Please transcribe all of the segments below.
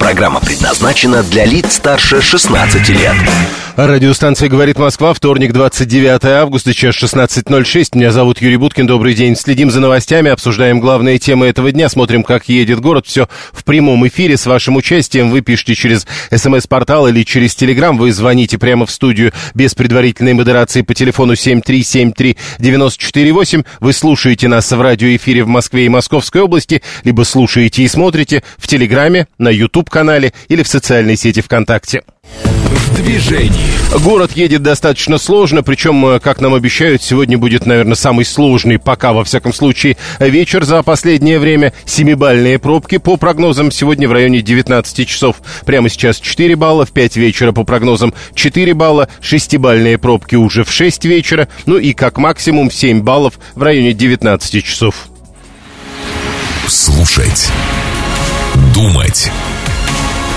Программа предназначена для лиц старше 16 лет. Радиостанция «Говорит Москва», вторник, 29 августа, час 16.06. Меня зовут Юрий Буткин, добрый день. Следим за новостями, обсуждаем главные темы этого дня, смотрим, как едет город. Все в прямом эфире с вашим участием. Вы пишите через смс-портал или через телеграм. Вы звоните прямо в студию без предварительной модерации по телефону 7373948. Вы слушаете нас в радиоэфире в Москве и Московской области, либо слушаете и смотрите в телеграме, на YouTube-канале или в социальной сети ВКонтакте. В движении. Город едет достаточно сложно, причем, э, как нам обещают, сегодня будет, наверное, самый сложный пока, во всяком случае, вечер за последнее время. Семибальные пробки по прогнозам сегодня в районе 19 часов. Прямо сейчас 4 балла, в 5 вечера по прогнозам 4 балла, шестибальные пробки уже в 6 вечера, ну и как максимум 7 баллов в районе 19 часов. Слушать. Думать.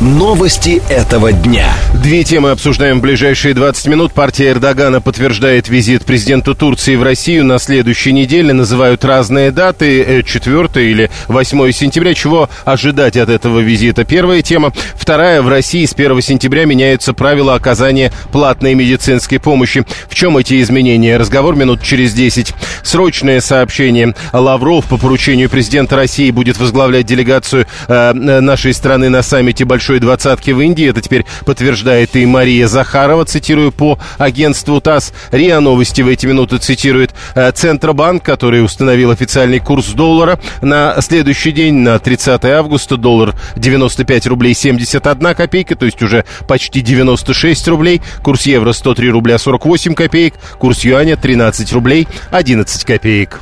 Новости этого дня. Две темы обсуждаем в ближайшие 20 минут. Партия Эрдогана подтверждает визит президента Турции в Россию на следующей неделе. Называют разные даты, 4 или 8 сентября. Чего ожидать от этого визита? Первая тема. Вторая. В России с 1 сентября меняются правила оказания платной медицинской помощи. В чем эти изменения? Разговор минут через 10. Срочное сообщение. Лавров по поручению президента России будет возглавлять делегацию э, нашей страны на саммите Большой двадцатки в Индии. Это теперь подтверждает и Мария Захарова, цитирую по агентству ТАСС. РИА Новости в эти минуты цитирует э, Центробанк, который установил официальный курс доллара на следующий день, на 30 августа, доллар 95 рублей 71 копейка, то есть уже почти 96 рублей. Курс евро 103 рубля 48 копеек, курс юаня 13 рублей 11 копеек.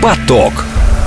Поток.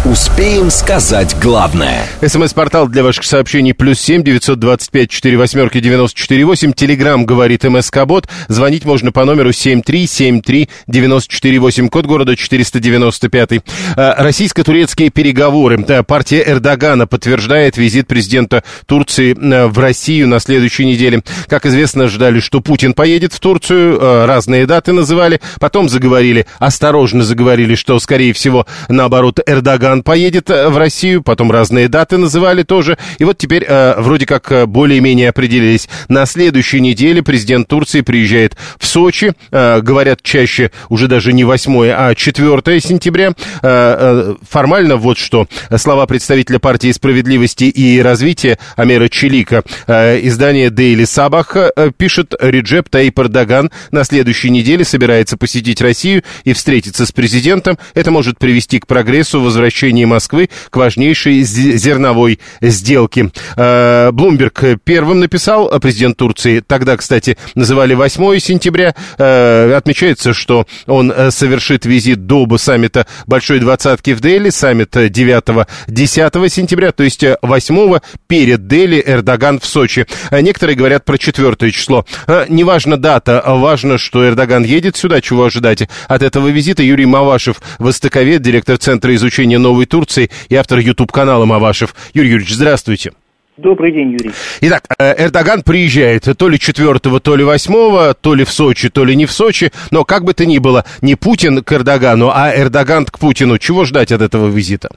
Успеем сказать главное. СМС-портал для ваших сообщений плюс семь девятьсот двадцать пять четыре восьмерки девяносто четыре восемь. Телеграмм говорит МСК-бот. Звонить можно по номеру семь три семь три девяносто четыре восемь. Код города четыреста девяносто пятый. Российско-турецкие переговоры. Партия Эрдогана подтверждает визит президента Турции э, в Россию на следующей неделе. Как известно, ждали, что Путин поедет в Турцию. Э, Разные даты называли. Потом заговорили, осторожно заговорили, что, скорее всего, наоборот, Эрдоган поедет э, в Россию, потом разные даты называли тоже. И вот теперь э, вроде как э, более-менее определились. На следующей неделе президент Турции приезжает в Сочи. Э, говорят чаще уже даже не 8, а 4 сентября. Э, э, формально вот что. Слова представителя партии справедливости и развития Амера Челика. Э, издание Daily Sabah э, пишет, Реджеп Таип Эрдоган на следующей неделе собирается посетить Россию и встретиться с президентом. Это может привести к прогрессу возвращения Москвы к важнейшей зерновой сделке. Э, Блумберг первым написал, президент Турции, тогда, кстати, называли 8 сентября, Э, отмечается, что он э, совершит визит до саммита Большой Двадцатки в Дели, саммит 9-10 сентября, то есть 8 перед Дели Эрдоган в Сочи. Некоторые говорят про 4 число. Неважно дата, важно, что Эрдоган едет сюда, чего ожидать от этого визита. Юрий Мавашев, востоковед, директор Центра изучения Новой Турции и автор YouTube-канала Мавашев. Юрий Юрьевич, здравствуйте. Добрый день, Юрий. Итак, э, Эрдоган приезжает то ли 4 то ли 8 то ли в Сочи, то ли не в Сочи, но как бы то ни было, не Путин к Эрдогану, а Эрдоган к Путину. Чего ждать от этого визита?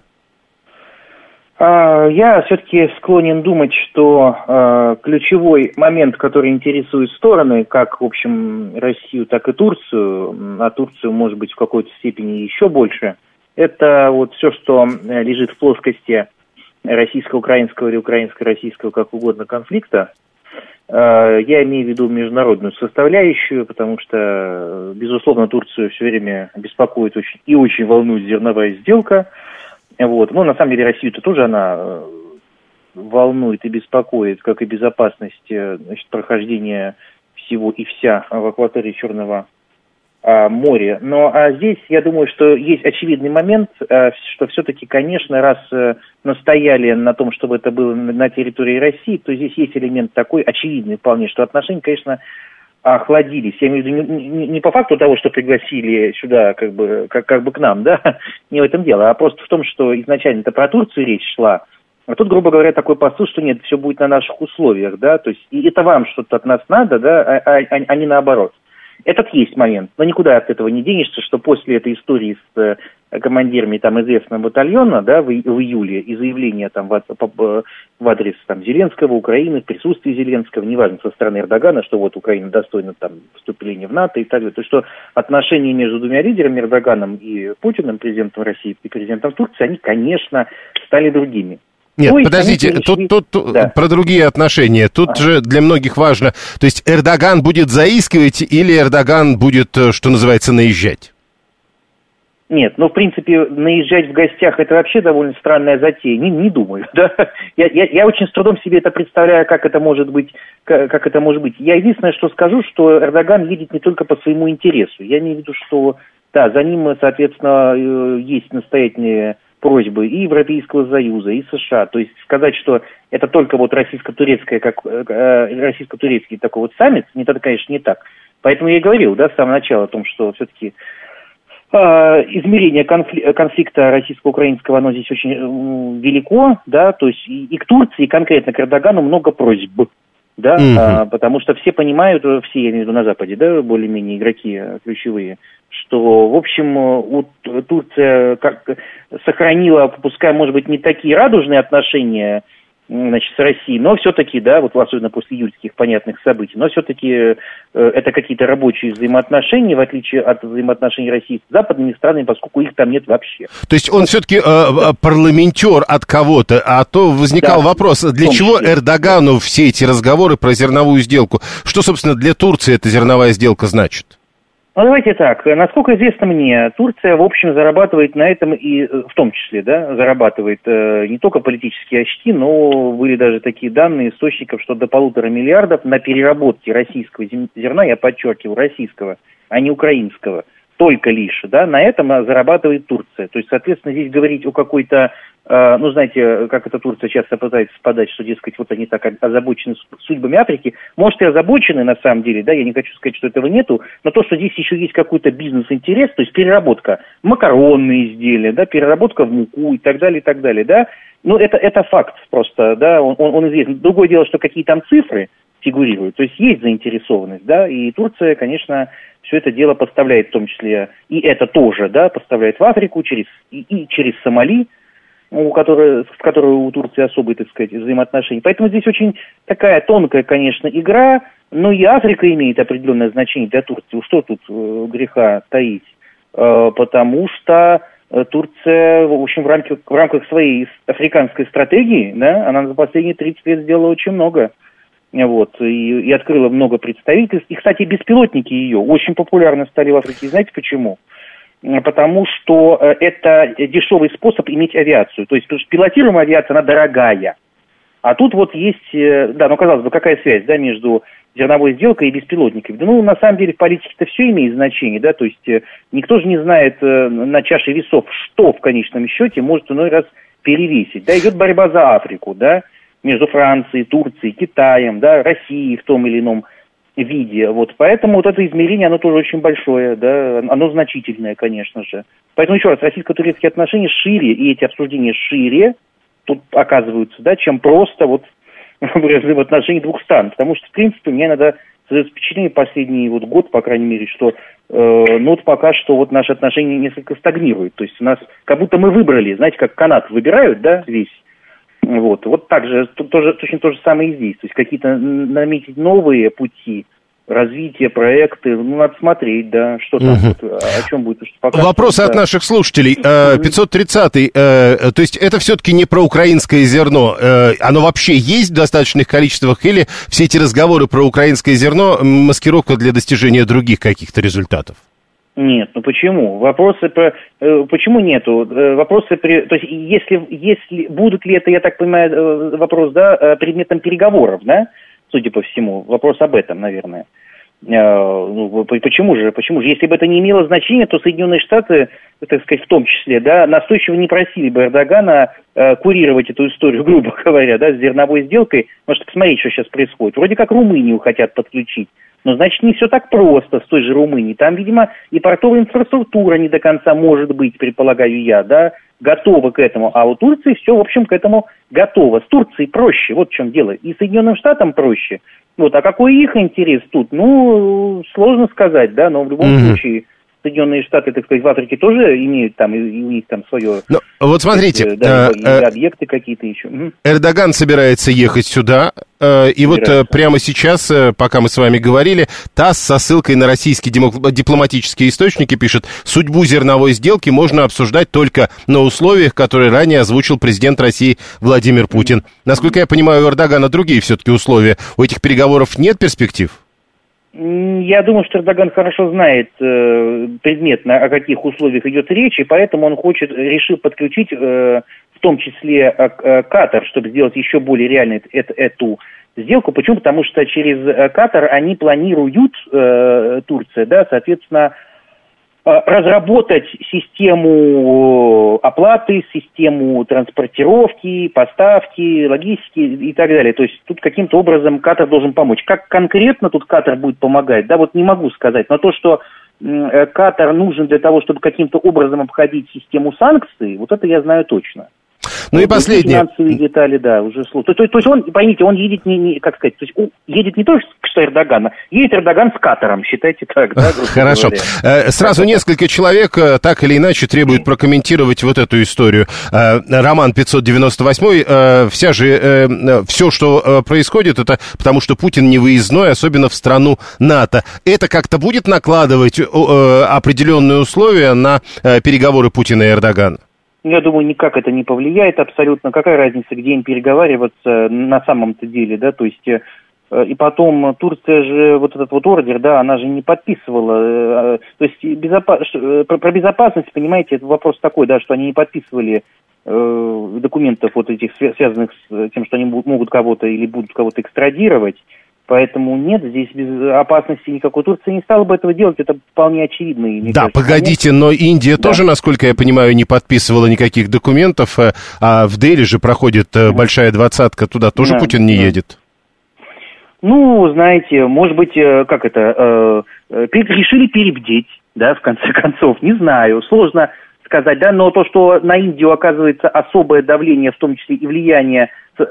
А, Я все-таки склонен думать, что э, ключевой момент, который интересует стороны, как, в общем, Россию, так и Турцию, а Турцию, может быть, в какой-то степени еще больше, это вот все, что э, лежит в плоскости российско-украинского или украинско-российского, как угодно, конфликта. Э, Я имею в виду международную составляющую, потому что, безусловно, Турцию все время беспокоит очень, и очень волнует зерновая сделка. Вот. Ну, на самом деле, Россию-то тоже она э, волнует и беспокоит, как и безопасность значит, прохождения всего и вся в акватории Черного а, моря. Но а здесь, я думаю, что есть очевидный момент, а, что все-таки, конечно, раз э, настояли на том, чтобы это было на на территории России, то здесь есть элемент такой очевидный вполне, что отношения, конечно, охладились. Я имею в виду не, не, не по факту того, что пригласили сюда как бы, как, как бы к нам, да, не в этом дело, а просто в том, что изначально это про Турцию речь шла, а тут, грубо говоря, такой посыл, что нет, все будет на наших условиях, да, то есть и это вам что-то от нас надо, да, а, а, а, а не наоборот. Этот есть момент, но никуда от этого не денешься, что после этой истории с э, командирами там известного батальона, да, в, в июле, и заявления там в, в, в адрес там Зеленского, Украины, присутствие Зеленского, неважно, со стороны Эрдогана, что вот Украина достойна там вступления в НАТО и так далее. То что отношения между двумя лидерами, Эрдоганом и Путиным, президентом России и президентом Турции, они, конечно, стали другими. Нет, Ой, подождите, тут, тут, тут да. про другие отношения. Тут а. же для многих важно, то есть Эрдоган будет заискивать или Эрдоган будет, э, что называется, наезжать? Нет, ну, в принципе, наезжать в гостях – это вообще довольно странная затея. Не, не думаю, да. Я, я, я очень с трудом себе это представляю, как это может быть. Как, как это может быть. Я единственное, что скажу, что Эрдоган едет не только по своему интересу. Я имею в виду, что, да, за ним, соответственно, э, есть настоятельные просьбы и Европейского Союза, и США. То есть сказать, что это только вот российско-турецкая, как э, э, российско-турецкий такой вот саммит, это, конечно, не так. Поэтому я и говорил, да, с самого начала о том, что все-таки э, измерение конфли- конфликта российско-украинского, оно здесь очень э, велико, да, то есть и, и к Турции, и конкретно к Эрдогану много просьб, да, mm-hmm. а, потому что все понимают, все, я имею в виду на Западе, да, более-менее игроки ключевые, что, в общем, вот Турция как сохранила, пускай, может быть, не такие радужные отношения значит, с Россией, но все-таки, да, вот особенно после июльских понятных событий, но все-таки э, это какие-то рабочие взаимоотношения, в отличие от взаимоотношений России с западными странами, поскольку их там нет вообще. То есть он все-таки э, э, парламентер от кого-то, а то возникал да, вопрос, для чего Эрдогану все эти разговоры про зерновую сделку? Что, собственно, для Турции эта зерновая сделка значит? Ну, давайте так. Насколько известно мне, Турция, в общем, зарабатывает на этом и в том числе, да, зарабатывает э, не только политические очки, но были даже такие данные источников, что до полутора миллиардов на переработке российского зерна, я подчеркиваю, российского, а не украинского, только лишь, да, на этом зарабатывает Турция. То есть, соответственно, здесь говорить о какой-то а, ну, знаете, как это Турция часто пытается подать, что, дескать, вот они так озабочены судьбами Африки. Может, и озабочены на самом деле, да, я не хочу сказать, что этого нету, но то, что здесь еще есть какой-то бизнес-интерес, то есть переработка макаронные изделия, да, переработка в муку и так далее, и так далее, да, ну, это, это факт просто, да, он, он, он известен. Другое дело, что какие там цифры фигурируют, то есть есть заинтересованность, да, и Турция, конечно, все это дело поставляет в том числе, и это тоже, да, поставляет в Африку через, и, и через Сомали, у которой, с которой у Турции особые, так сказать, взаимоотношения. Поэтому здесь очень такая тонкая, конечно, игра, но и Африка имеет определенное значение для Турции. Что тут э, греха таить? Э, потому что э, Турция, в общем, в рамках, в рамках своей африканской стратегии, да, она за последние 30 лет сделала очень много. Вот, и, и открыла много представительств. И, кстати, беспилотники ее очень популярны стали в Африке. Знаете почему? потому что э, это дешевый способ иметь авиацию. То есть, пилотируемая авиация, она дорогая. А тут вот есть, э, да, ну, казалось бы, какая связь, да, между зерновой сделкой и беспилотниками. Да, ну, на самом деле, в политике-то все имеет значение, да, то есть э, никто же не знает на чаше весов, что в конечном счете может иной раз перевесить. Да, идет борьба за Африку, да, между Францией, Турцией, Китаем, да, Россией в том или ином виде. Вот, поэтому вот это измерение, оно тоже очень большое, да, оно значительное, конечно же. Поэтому еще раз, российско-турецкие отношения шире, и эти обсуждения шире тут оказываются, да, чем просто вот в отношении двух стран. Потому что, в принципе, меня иногда создается впечатление последний вот год, по крайней мере, что э, ну вот пока что вот наши отношения несколько стагнируют. То есть у нас как будто мы выбрали, знаете, как канат выбирают, да, весь вот, вот так же, тоже, точно то же самое и здесь. То есть какие-то наметить новые пути развития, проекты, ну, надо смотреть, да, что там, угу. о чем будет. Пока Вопросы от наших слушателей. 530-й, э, э, то есть это все-таки не про украинское зерно. Э, оно вообще есть в достаточных количествах или все эти разговоры про украинское зерно маскировка для достижения других каких-то результатов? Нет, ну почему? Вопросы про э, почему нету? Э, вопросы при, то есть если если будут ли это, я так понимаю, э, вопрос, да, предметом переговоров, да, судя по всему, вопрос об этом, наверное. Ну, почему же? Почему же? Если бы это не имело значения, то Соединенные Штаты, так сказать, в том числе, да, настойчиво не просили бы Эрдогана курировать эту историю, грубо говоря, да, с зерновой сделкой. Можете посмотреть, что сейчас происходит. Вроде как Румынию хотят подключить Но, значит, не все так просто с той же Румынией. Там, видимо, и портовая инфраструктура не до конца может быть, предполагаю я, да, готова к этому. А у Турции все, в общем, к этому готово. С Турцией проще, вот в чем дело. И Соединенным Штатам проще. Вот, а какой их интерес тут? Ну, сложно сказать, да, но в любом mm-hmm. случае Соединенные Штаты, так сказать, в Африке тоже имеют там, и у них там свое... Но, ну, вот смотрите... Есть, да, э, э, объекты какие-то еще. Эрдоган собирается ехать сюда, э, и вот э, прямо сейчас, э, пока мы с вами говорили, ТАСС со ссылкой на российские дипломатические источники пишет, судьбу зерновой сделки можно обсуждать только на условиях, которые ранее озвучил президент России Владимир Путин. Насколько я понимаю, у Эрдогана другие все-таки условия. У этих переговоров нет перспектив? Я думаю, что Эрдоган хорошо знает э, предметно, о каких условиях идет речь, и поэтому он хочет, решил подключить э, в том числе э, э Катар, чтобы сделать еще более реальной эту, эту сделку. Почему? Потому что через э, Катар они планируют, э, Турция, да, соответственно, Э, разработать систему э, оплаты, систему транспортировки, поставки, логистики и так далее. То есть тут каким-то образом Катар должен помочь. Как конкретно тут Катар будет помогать, да, вот не могу сказать. Но то, что э, Катар нужен для того, чтобы каким-то образом обходить систему санкций, вот это я знаю точно. Ну и последнее. Финансовые детали, да, уже слушай. То, то, то есть он, поймите, он едет не, не как сказать, то есть он едет не то, что Эрдоган, а едет Эрдоган с Катаром, считайте так, да? Хорошо. Говоря. Э, сразу несколько человек э, так или иначе требуют прокомментировать вот эту историю. Э, Роман 598, вся же, все, что происходит, это потому что Путин не выездной, особенно в страну НАТО. Это как-то будет накладывать определенные условия на переговоры Путина и Эрдогана? Я думаю, никак это не повлияет абсолютно. Какая разница, где им переговариваться на самом-то деле, да, то есть э, и потом Турция же вот этот вот ордер, да, она же не подписывала. Э, то есть безопас... Э, про безопасность, понимаете, это вопрос такой, да, что они не подписывали документов вот этих связанных с тем, что они могут кого-то или будут кого-то экстрадировать. Поэтому нет, здесь без опасности никакой. Турция не стала бы этого делать, это вполне очевидно. Да, кажется, погодите, но Индия да. тоже, насколько я понимаю, не подписывала никаких документов, э, а в Дели же проходит mm большая двадцатка, туда тоже да, Путин не да. едет. Ну, знаете, может быть, э, как это, э, решили перебдеть, да, в конце концов, не знаю, сложно сказать, да, но то, что на Индию оказывается особое давление, в том числе и влияние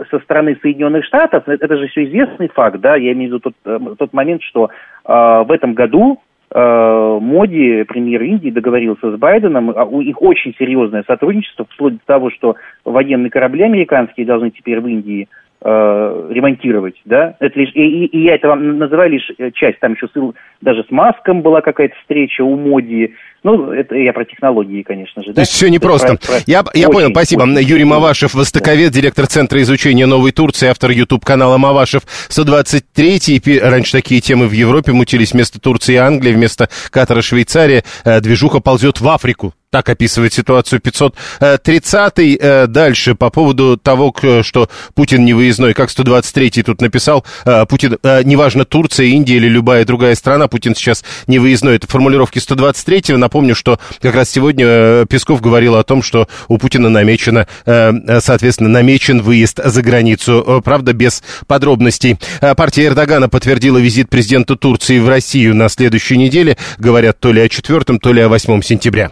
со стороны Соединенных Штатов, это же все известный факт, да, я имею в виду тот, э, тот момент, что э, в этом году э, Моди, премьер Индии, договорился с Байденом, а у них очень серьезное сотрудничество, вплоть до того, что военные корабли американские должны теперь в Индии э, ремонтировать, да, это лишь, и, и, и я это вам называю лишь э, часть, там еще ссыл, даже с Маском была какая-то встреча у Моди, ну, это я про технологии, конечно же. То да? есть все непросто. Про, про... Я, я понял, спасибо. Очень Юрий Мавашев, востоковед, директор Центра изучения Новой Турции, автор YouTube-канала Мавашев 123. Раньше такие темы в Европе мутились вместо Турции и Англии, вместо Катара, Швейцария. Э, движуха ползет в Африку. Так описывает ситуацию 530-й. Э, дальше по поводу того, что Путин не выездной. Как 123-й тут написал, э, Путин, неважно, Турция, Индия или любая другая страна, Путин сейчас не выездной. Это формулировки 123-го. Напомню, что как раз сегодня э, Песков говорил о том, что у Путина намечено, э, соответственно, намечен выезд за границу. Э, правда, без подробностей. Партия Эрдогана подтвердила визит президента Турции в Россию на следующей неделе. Говорят то ли о 4, то ли о 8 сентября.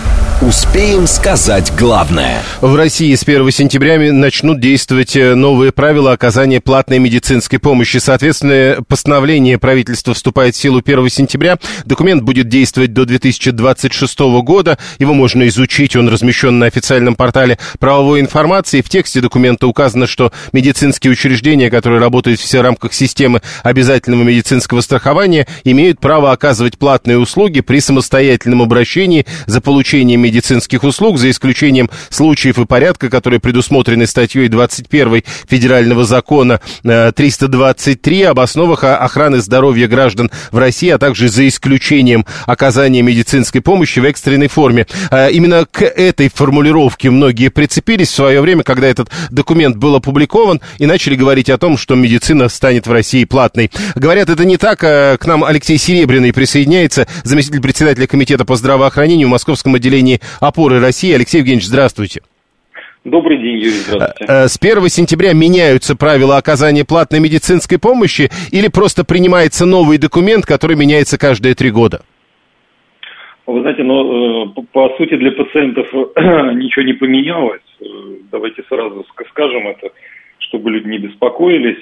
Успеем сказать главное. В России с 1 сентября начнут действовать э, новые правила оказания платной медицинской помощи. Соответственно, постановление правительства вступает в силу 1 сентября. Документ будет действовать до 2026 года. Его можно изучить, он размещен на официальном портале правовой информации. В тексте документа указано, что медицинские учреждения, которые работают в рамках системы обязательного медицинского страхования, имеют право оказывать платные услуги при самостоятельном обращении за получением медицинской медицинских услуг, за исключением случаев и порядка, которые предусмотрены статьей 21 Федерального закона 323 об основах охраны здоровья граждан в России, а также за исключением оказания медицинской помощи в экстренной форме. Именно к этой формулировке многие прицепились в свое время, когда этот документ был опубликован, и начали говорить о том, что медицина станет в России платной. Говорят, это не так. К нам Алексей Серебряный присоединяется, заместитель председателя комитета по здравоохранению в Московском отделении опоры России. Алексей Евгеньевич, здравствуйте. Добрый день, Юрий, здравствуйте. Э, с 1 сентября меняются правила оказания платной медицинской помощи или просто принимается новый документ, который меняется каждые три года? Вы знаете, ну, э, по сути для пациентов ничего не поменялось. Э, давайте сразу скажем это, чтобы люди не беспокоились.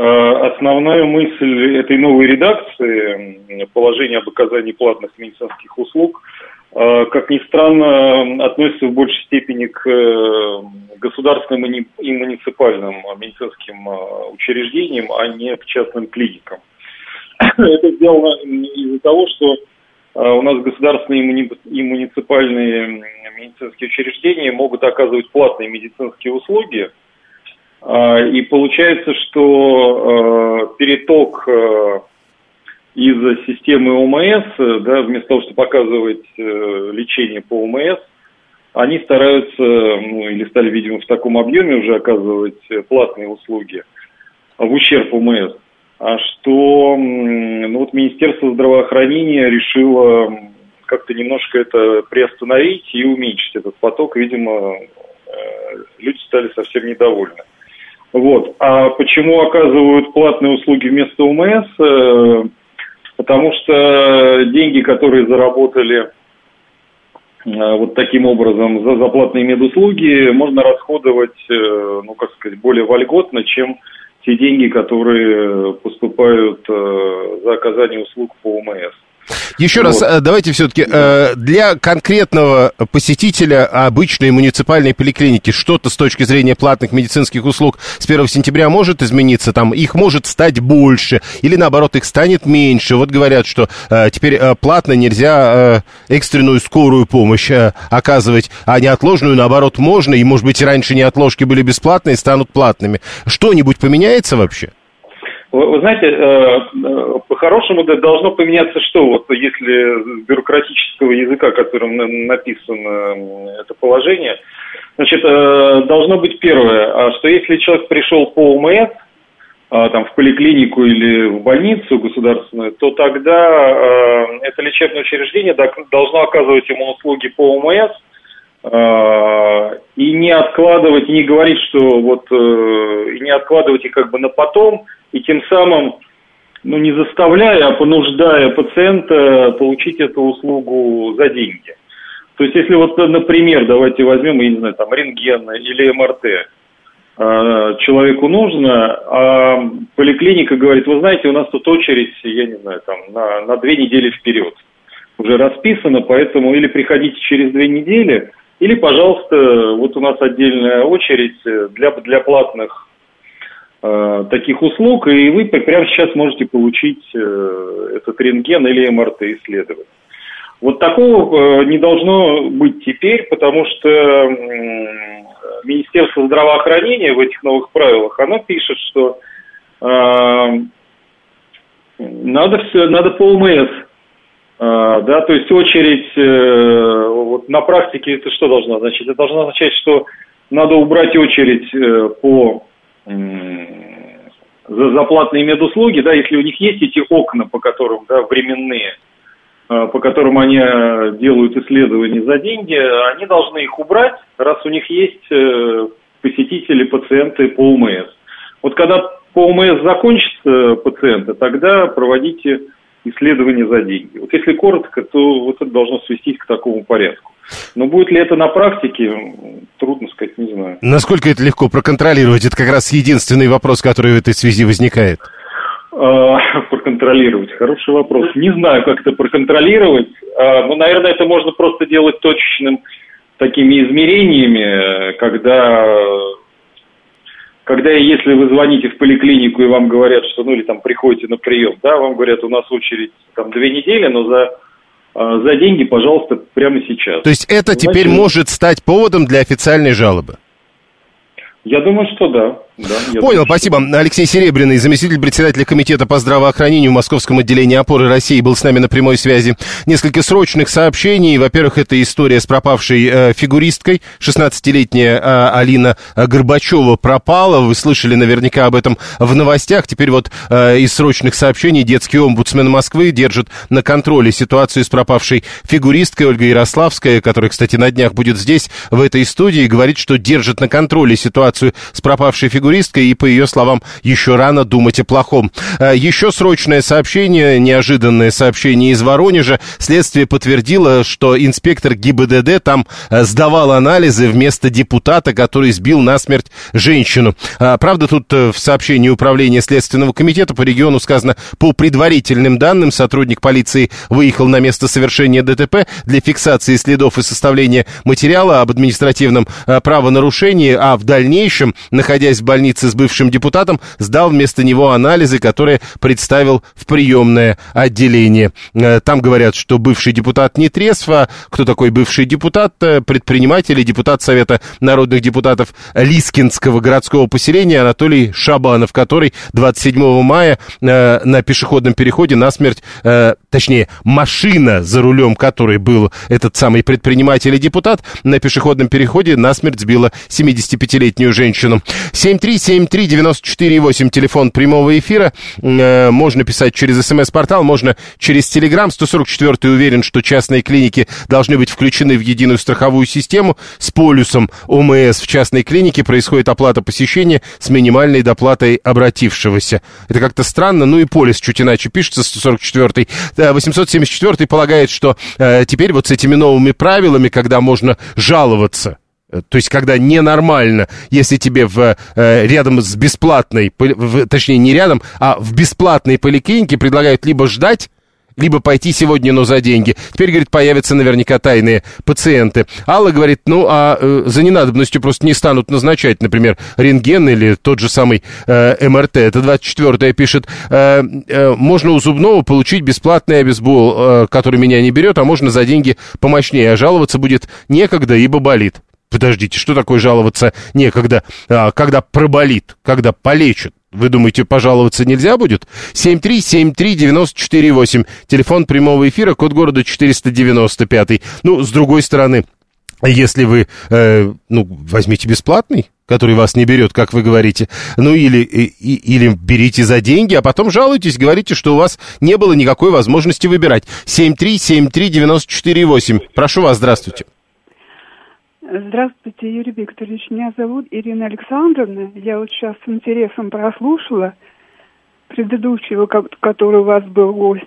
Основная мысль этой новой редакции, положение об оказании платных медицинских услуг – Э, как ни странно, относится в большей степени к э, государственным и муниципальным медицинским э, учреждениям, а не к частным клиникам. Это сделано из-за того, что у нас государственные и муниципальные медицинские учреждения могут оказывать платные медицинские услуги, и получается, что переток из системы ОМС, да, вместо того, чтобы показывать э, лечение по ОМС, они стараются, ну, или стали, видимо, в таком объеме уже оказывать платные услуги в ущерб ОМС. А что, ну, вот Министерство здравоохранения решило как-то немножко это приостановить и уменьшить этот поток. Видимо, э, люди стали совсем недовольны. Вот. А почему оказывают платные услуги вместо ОМС? Потому что деньги, которые заработали э, вот таким образом за заплатные медуслуги, можно расходовать, э, ну, как сказать, более вольготно, чем те деньги, которые поступают э, за оказание услуг по ОМС. Еще вот. раз, э, давайте все-таки. Э, для конкретного посетителя обычной муниципальной поликлиники что-то с точки зрения платных медицинских услуг с 1 сентября может измениться? Там их может стать больше или наоборот их станет меньше? Вот говорят, что э, теперь платно нельзя экстренную скорую помощь оказывать, а неотложную наоборот можно, и может быть раньше неотложки были бесплатные, станут платными. Что-нибудь поменяется вообще? Вы, вы знаете, э, э, по-хорошему должно поменяться что? Вот если бюрократического языка, которым написано это положение, значит, э, должно быть первое, а что если человек пришел по ОМС, там, в поликлинику или в больницу государственную, то тогда это лечебное учреждение должно оказывать ему услуги по ОМС и не откладывать, и не говорить, что вот, э, и не откладывать их как бы на потом, и тем самым, ну, не заставляя, а понуждая пациента получить эту услугу за деньги. То есть, если вот, например, давайте возьмем, я не знаю, там, рентген или МРТ, а, человеку нужно, а поликлиника говорит, вы знаете, у нас тут очередь, я не знаю, там, на, на две недели вперед уже расписано, поэтому или приходите через две недели, или, пожалуйста, вот у нас отдельная очередь для, для платных Э, таких услуг, и вы прямо сейчас можете получить э, этот рентген или МРТ исследовать. Вот такого э, не должно быть теперь, потому что Министерство здравоохранения в этих новых правилах, оно пишет, что э, надо все, надо по ОМС, э, да, то есть очередь, э, вот на практике это что должно означать? Это должно означать, что надо убрать очередь э, по за заплатные медуслуги, да, если у них есть эти окна, по которым, да, временные, а, по которым они э, делают исследования за деньги, они должны их убрать, раз у них есть посетители, пациенты по ОМС. Вот когда по ОМС закончатся пациенты, тогда проводите исследования за деньги. Вот если коротко, то вот это должно свестись к такому порядку. Но будет ли это на практике, трудно сказать, не знаю. Насколько это легко проконтролировать? Это как раз единственный вопрос, который в этой связи возникает. А, проконтролировать. Хороший вопрос. Не знаю, как это проконтролировать. А, ну, наверное, это можно просто делать точечным такими измерениями, когда когда если вы звоните в поликлинику и вам говорят, что, ну, или там приходите на прием, да, вам говорят, у нас очередь там две недели, но за за деньги, пожалуйста, прямо сейчас. То есть это Значит, теперь может стать поводом для официальной жалобы? Я думаю, что да. Да, Понял, спасибо. Алексей Серебряный, заместитель председателя комитета по здравоохранению в Московском отделении опоры России, был с нами на прямой связи. Несколько срочных сообщений. Во-первых, это история с пропавшей э, фигуристкой. 16-летняя э, Алина Горбачева пропала. Вы слышали наверняка об этом в новостях. Теперь вот э, из срочных сообщений детский омбудсмен Москвы держит на контроле ситуацию с пропавшей фигуристкой Ольга Ярославская, которая, кстати, на днях будет здесь, в этой студии, говорит, что держит на контроле ситуацию с пропавшей фигуристкой фигуристка, и, по ее словам, еще рано думать о плохом. Э, еще срочное сообщение, неожиданное сообщение из Воронежа. Следствие подтвердило, что инспектор ГИБДД там э, сдавал анализы вместо депутата, который сбил насмерть женщину. Э, правда, тут в сообщении Управления Следственного комитета по региону сказано, по предварительным данным, сотрудник полиции выехал на место совершения ДТП для фиксации следов и составления материала об административном правонарушении, а в дальнейшем, находясь в больнице, больнице с бывшим депутатом, сдал вместо него анализы, которые представил в приемное отделение. Э, там говорят, что бывший депутат не трезв, а кто такой бывший депутат? Э, предприниматель и депутат Совета народных депутатов Лискинского городского поселения Анатолий Шабанов, который 27 мая э, на пешеходном переходе насмерть, точнее, машина, за рулем которой был этот самый предприниматель и депутат, на пешеходном переходе насмерть сбила 75-летнюю женщину. 7 7373948, телефон прямого эфира. Э, можно писать через смс-портал, можно через Телеграм. 144 уверен, что частные клиники должны быть включены в единую страховую систему. С полюсом ОМС в частной клинике происходит оплата посещения с минимальной доплатой обратившегося. Это как-то странно, ну и полис чуть иначе пишется, 144 874 полагает, что э, теперь вот с этими новыми правилами, когда можно жаловаться то есть, когда ненормально, если тебе в, э, рядом с бесплатной, точнее, не рядом, а в бесплатной поликлинике предлагают либо ждать, либо пойти сегодня, но за деньги. Теперь, говорит, появятся наверняка тайные пациенты. Алла говорит, ну, а э, за ненадобностью просто не станут назначать, например, рентген или тот же самый э, МРТ. Это 24-я пишет. Э, э, можно у зубного получить бесплатный обезбол, э, который меня не берет, а можно за деньги помощнее. А жаловаться будет некогда, ибо болит. Подождите, что такое жаловаться некогда, а, когда проболит, когда полечат? Вы думаете, пожаловаться нельзя будет? 7373948, телефон прямого эфира, код города 495. Ну, с другой стороны, если вы, э, ну, возьмите бесплатный, который вас не берет, как вы говорите, ну или, и, или берите за деньги, а потом жалуйтесь, говорите, что у вас не было никакой возможности выбирать. 7373948. Прошу вас, здравствуйте. Здравствуйте, Юрий Викторович. Меня зовут Ирина Александровна. Я вот сейчас с интересом прослушала предыдущего, который у вас был гость.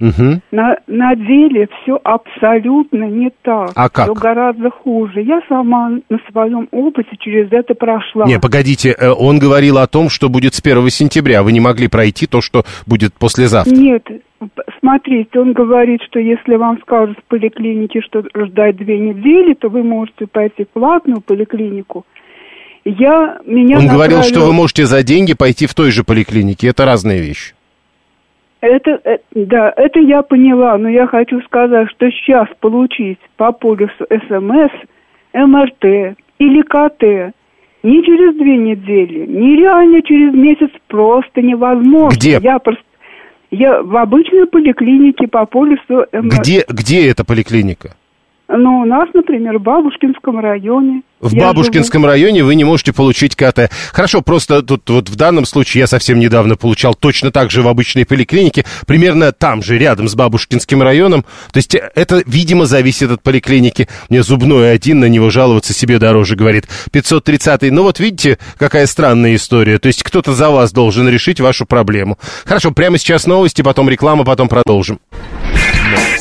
Угу. На, на деле все абсолютно не так. А как? Все гораздо хуже. Я сама на своем опыте через это прошла. Не, погодите, э, он говорил о том, что будет с 1 сентября. Вы не могли пройти то, что будет послезавтра. Нет, смотрите, он говорит, что если вам скажут в поликлинике, что ждать две недели, то вы можете пойти в платную поликлинику. Я, меня он направил... говорил, что вы можете за деньги пойти в той же поликлинике. Это разные вещи. Это, это, да, это я поняла, но я хочу сказать, что сейчас получить по полюсу СМС, МРТ или КТ не через две недели, нереально через месяц просто невозможно. Где? Я просто я в обычной поликлинике по полюсу МРТ. Где, где эта поликлиника? Ну, у нас, например, в Бабушкинском районе. В я Бабушкинском живу. районе вы не можете получить КТ. Хорошо, просто тут вот в данном случае я совсем недавно получал точно так же в обычной поликлинике, примерно там же, рядом с Бабушкинским районом. То есть это, видимо, зависит от поликлиники. Мне зубной один, на него жаловаться себе дороже, говорит. 530-й. Ну вот видите, какая странная история. То есть кто-то за вас должен решить вашу проблему. Хорошо, прямо сейчас новости, потом реклама, потом продолжим.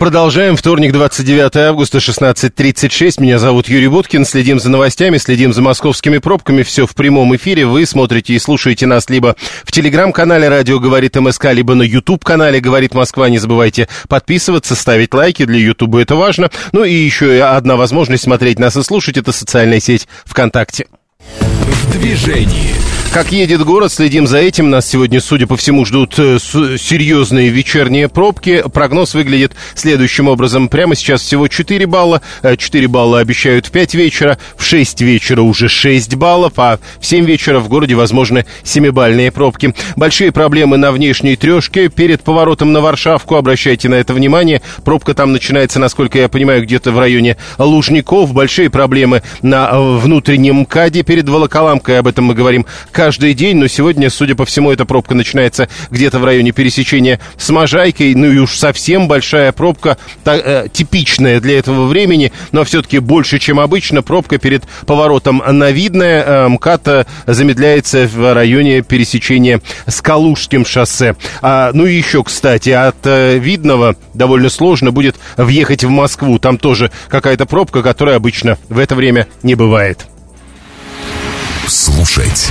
Продолжаем. Вторник, 29 августа, 16.36. Меня зовут Юрий Буткин. Следим за новостями, следим за московскими пробками. Все в прямом эфире. Вы смотрите и слушаете нас либо в телеграм-канале «Радио говорит МСК», либо на YouTube-канале «Говорит Москва». Не забывайте подписываться, ставить лайки. Для YouTube это важно. Ну и еще одна возможность смотреть нас и слушать – это социальная сеть ВКонтакте. В движении. Как едет город, следим за этим. Нас сегодня, судя по всему, ждут э, серьезные вечерние пробки. Прогноз выглядит следующим образом. Прямо сейчас всего 4 балла. 4 э, балла обещают в 5 вечера. В 6 вечера уже 6 баллов. А в 7 вечера в городе возможны 7-бальные пробки. Большие проблемы на внешней трешке. Перед поворотом на Варшавку. Обращайте на это внимание. Пробка там начинается, насколько я понимаю, где-то в районе Лужников. Большие проблемы на э, внутреннем МКАДе перед Волоколамкой. Об этом мы говорим каждый день, но сегодня, судя по всему, эта пробка начинается где-то в районе пересечения с Можайкой, ну и уж совсем большая пробка, та, э, типичная для этого времени, но все-таки больше, чем обычно, пробка перед поворотом на Видное, э, МКАД замедляется в районе пересечения с Калужским шоссе. А, ну и еще, кстати, от э, Видного довольно сложно будет въехать в Москву, там тоже какая-то пробка, которая обычно в это время не бывает. Слушать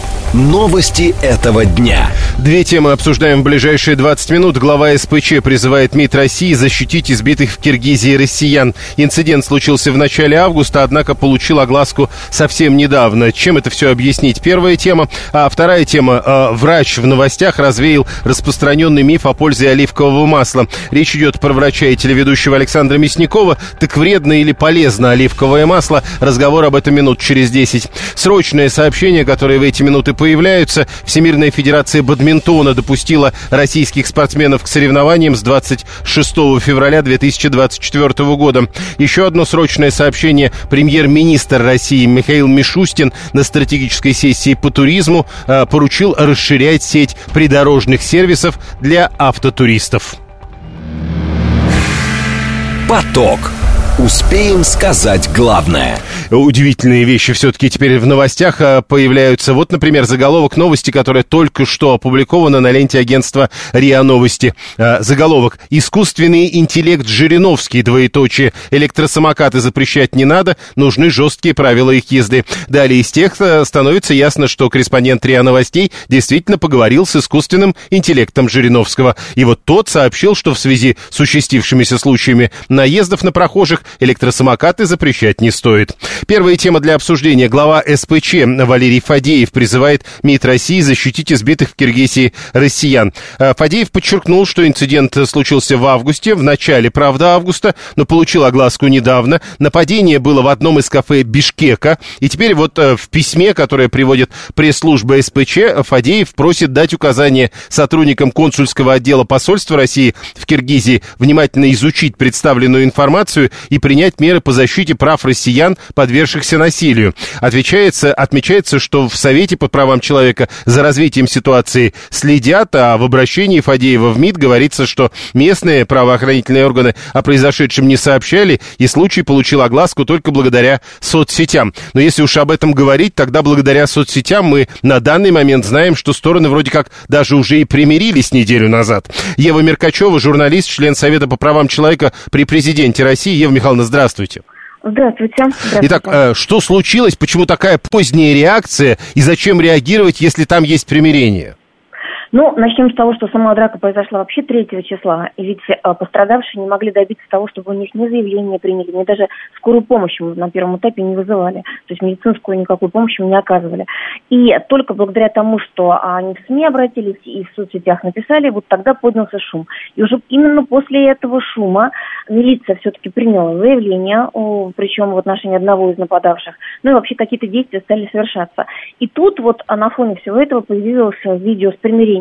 Новости этого дня. Две темы обсуждаем в ближайшие 20 минут. Глава СПЧ призывает МИД России защитить избитых в Киргизии россиян. Инцидент случился в начале августа, однако получил огласку совсем недавно. Чем это все объяснить? Первая тема. А вторая тема. А, врач в новостях развеял распространенный миф о пользе оливкового масла. Речь идет про врача и телеведущего Александра Мясникова. Так вредно или полезно оливковое масло? Разговор об этом минут через 10. Срочное сообщение, которое в эти минуты появляются. Всемирная федерация бадминтона допустила российских спортсменов к соревнованиям с 26 февраля 2024 года. Еще одно срочное сообщение. Премьер-министр России Михаил Мишустин на стратегической сессии по туризму э, поручил расширять сеть придорожных сервисов для автотуристов. Поток. Успеем сказать главное. Удивительные вещи все-таки теперь в новостях а, появляются. Вот, например, заголовок новости, которая только что опубликована на ленте агентства РИА Новости. А, заголовок. Искусственный интеллект Жириновский, двоеточие. Электросамокаты запрещать не надо, нужны жесткие правила их езды. Далее из текста становится ясно, что корреспондент РИА Новостей действительно поговорил с искусственным интеллектом Жириновского. И вот тот сообщил, что в связи с участившимися случаями наездов на прохожих электросамокаты запрещать не стоит. Первая тема для обсуждения. Глава СПЧ Валерий Фадеев призывает МИД России защитить избитых в Киргизии россиян. А, Фадеев подчеркнул, что инцидент случился в августе, в начале, правда, августа, но получил огласку недавно. Нападение было в одном из кафе Бишкека. И теперь вот э, в письме, которое приводит пресс-служба СПЧ, Фадеев просит дать указание сотрудникам консульского отдела посольства России в Киргизии внимательно изучить представленную информацию и принять меры по защите прав россиян, подвергшихся насилию. Отвечается, отмечается, что в Совете по правам человека за развитием ситуации следят, а в обращении Фадеева в МИД говорится, что местные правоохранительные органы о произошедшем не сообщали, и случай получил огласку только благодаря соцсетям. Но если уж об этом говорить, тогда благодаря соцсетям мы на данный момент знаем, что стороны вроде как даже уже и примирились неделю назад. Ева Меркачева, журналист, член Совета по правам человека при президенте России. Ева Михайловна, здравствуйте. Здравствуйте. Здравствуйте. Итак, э, что случилось, почему такая поздняя реакция и зачем реагировать, если там есть примирение? Ну, начнем с того, что сама драка произошла вообще 3 числа, и ведь э, пострадавшие не могли добиться того, чтобы у них ни заявление приняли, ни даже скорую помощь на первом этапе не вызывали, то есть медицинскую никакую помощь им не оказывали. И только благодаря тому, что они в СМИ обратились и в соцсетях написали, вот тогда поднялся шум. И уже именно после этого шума милиция все-таки приняла заявление, причем в отношении одного из нападавших, ну и вообще какие-то действия стали совершаться. И тут вот на фоне всего этого появилось видео с примирением.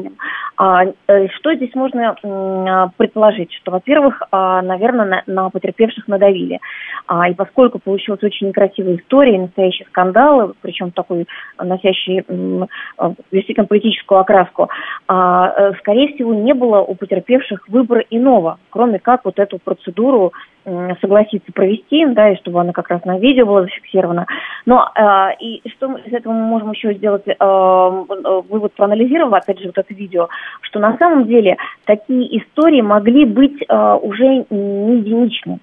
А, э, что здесь можно а, предположить? Что, во-первых, а, наверное, на, на потерпевших надавили. И поскольку получилась очень некрасивая история, настоящий скандал, причем такой носящий действительно политическую окраску, а, скорее всего, не было у потерпевших выбора иного, кроме как вот эту процедуру согласиться провести, да, и чтобы она как раз на видео была зафиксирована. Но э, и что из этого мы можем еще сделать э, вывод, проанализировав, опять же, вот это видео, что на самом деле такие истории могли быть э, уже не единичны.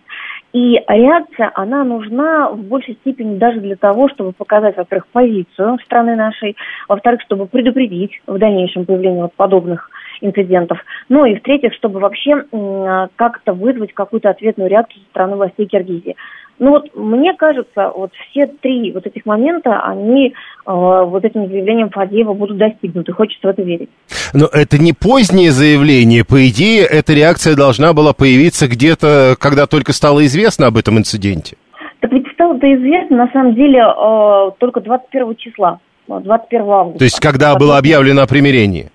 И реакция, она нужна в большей степени даже для того, чтобы показать, во-первых, позицию страны нашей, во-вторых, чтобы предупредить в дальнейшем появление вот подобных инцидентов. Ну и в-третьих, чтобы вообще как-то вызвать какую-то ответную реакцию со стороны властей Киргизии. Ну вот мне кажется, вот все три вот этих момента, они э, вот этим заявлением Фадеева будут достигнуты. Хочется в это верить. Но это не позднее заявление. По идее, эта реакция должна была появиться где-то, когда только стало известно об этом инциденте. Так ведь стало это известно, на самом деле, э, только 21 числа. 21 августа. То есть, когда было объявлено о примирении?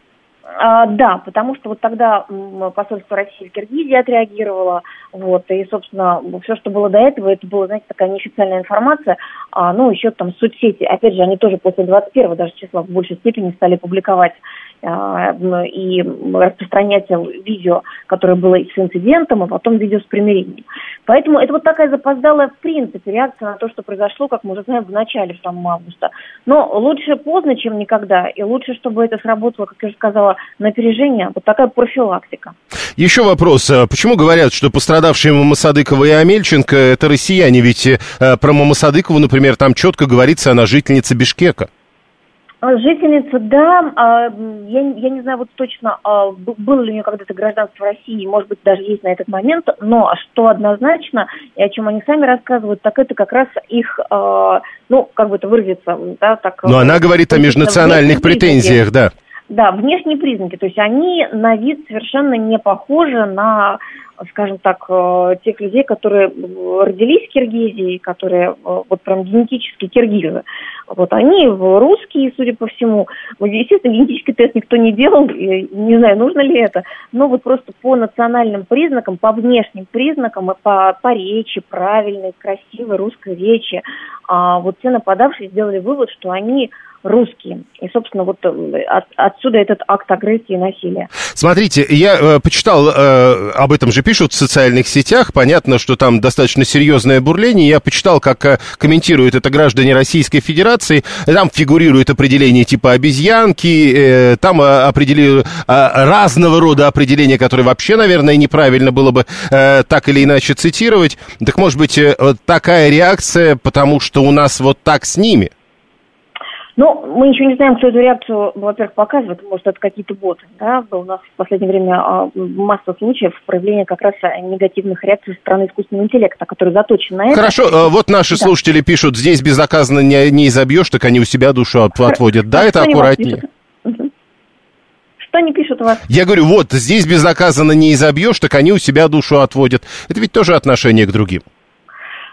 А, да, потому что вот тогда посольство России в Киргизии отреагировало, вот, и, собственно, все, что было до этого, это была, знаете, такая неофициальная информация, а, ну, еще там соцсети, опять же, они тоже после 21 даже числа в большей степени стали публиковать и распространять видео, которое было с инцидентом, а потом видео с примирением. Поэтому это вот такая запоздалая, в принципе, реакция на то, что произошло, как мы уже знаем, в начале, в самом августа. Но лучше поздно, чем никогда, и лучше, чтобы это сработало, как я уже сказала, на опережение, вот такая профилактика. Еще вопрос. А почему говорят, что пострадавшие Мамасадыкова и Амельченко – это россияне? Ведь э, про Мамасадыкову, например, там четко говорится, она жительница Бишкека. А, жительница, да, а, я, я не знаю вот точно, а, было ли у нее когда-то гражданство России, может быть, даже есть на этот момент, но что однозначно, и о чем они сами рассказывают, так это как раз их, ну, как бы это выразиться, да, так... Но она говорит о межнациональных претензиях, да. Да, внешние признаки, то есть они на вид совершенно не похожи на скажем так, э, тех людей, которые родились в Киргизии, которые э, вот прям генетически киргизы. Вот они русские, судя по всему. Естественно, генетический тест никто не делал, не знаю, нужно ли это, но вот просто по национальным признакам, по внешним признакам, по, по речи, правильной, красивой русской речи, а вот все нападавшие сделали вывод, что они русские. И, собственно, вот э, от, отсюда этот акт агрессии и насилия. Смотрите, я э, почитал, э, об этом же пишут в социальных сетях, понятно, что там достаточно серьезное бурление, я почитал, как э, комментируют это граждане Российской Федерации, там фигурирует определение типа обезьянки, э, там э, определили э, разного рода определения, которые вообще, наверное, неправильно было бы э, так или иначе цитировать. Так может быть, э, такая реакция, потому что у нас вот так с ними – ну, мы еще не знаем, кто эту реакцию, во-первых, показывает. Может, это какие-то боты. Да? У нас в последнее время а, масса случаев проявления как раз негативных реакций со стороны искусственного интеллекта, который заточен на это. Хорошо, а, вот наши да. слушатели пишут, здесь безнаказанно не, не изобьешь, так они у себя душу отводят. Да, это аккуратнее. Что они пишут у вас? Я говорю, вот, здесь безнаказанно не изобьешь, так они у себя душу отводят. Это ведь тоже отношение к другим.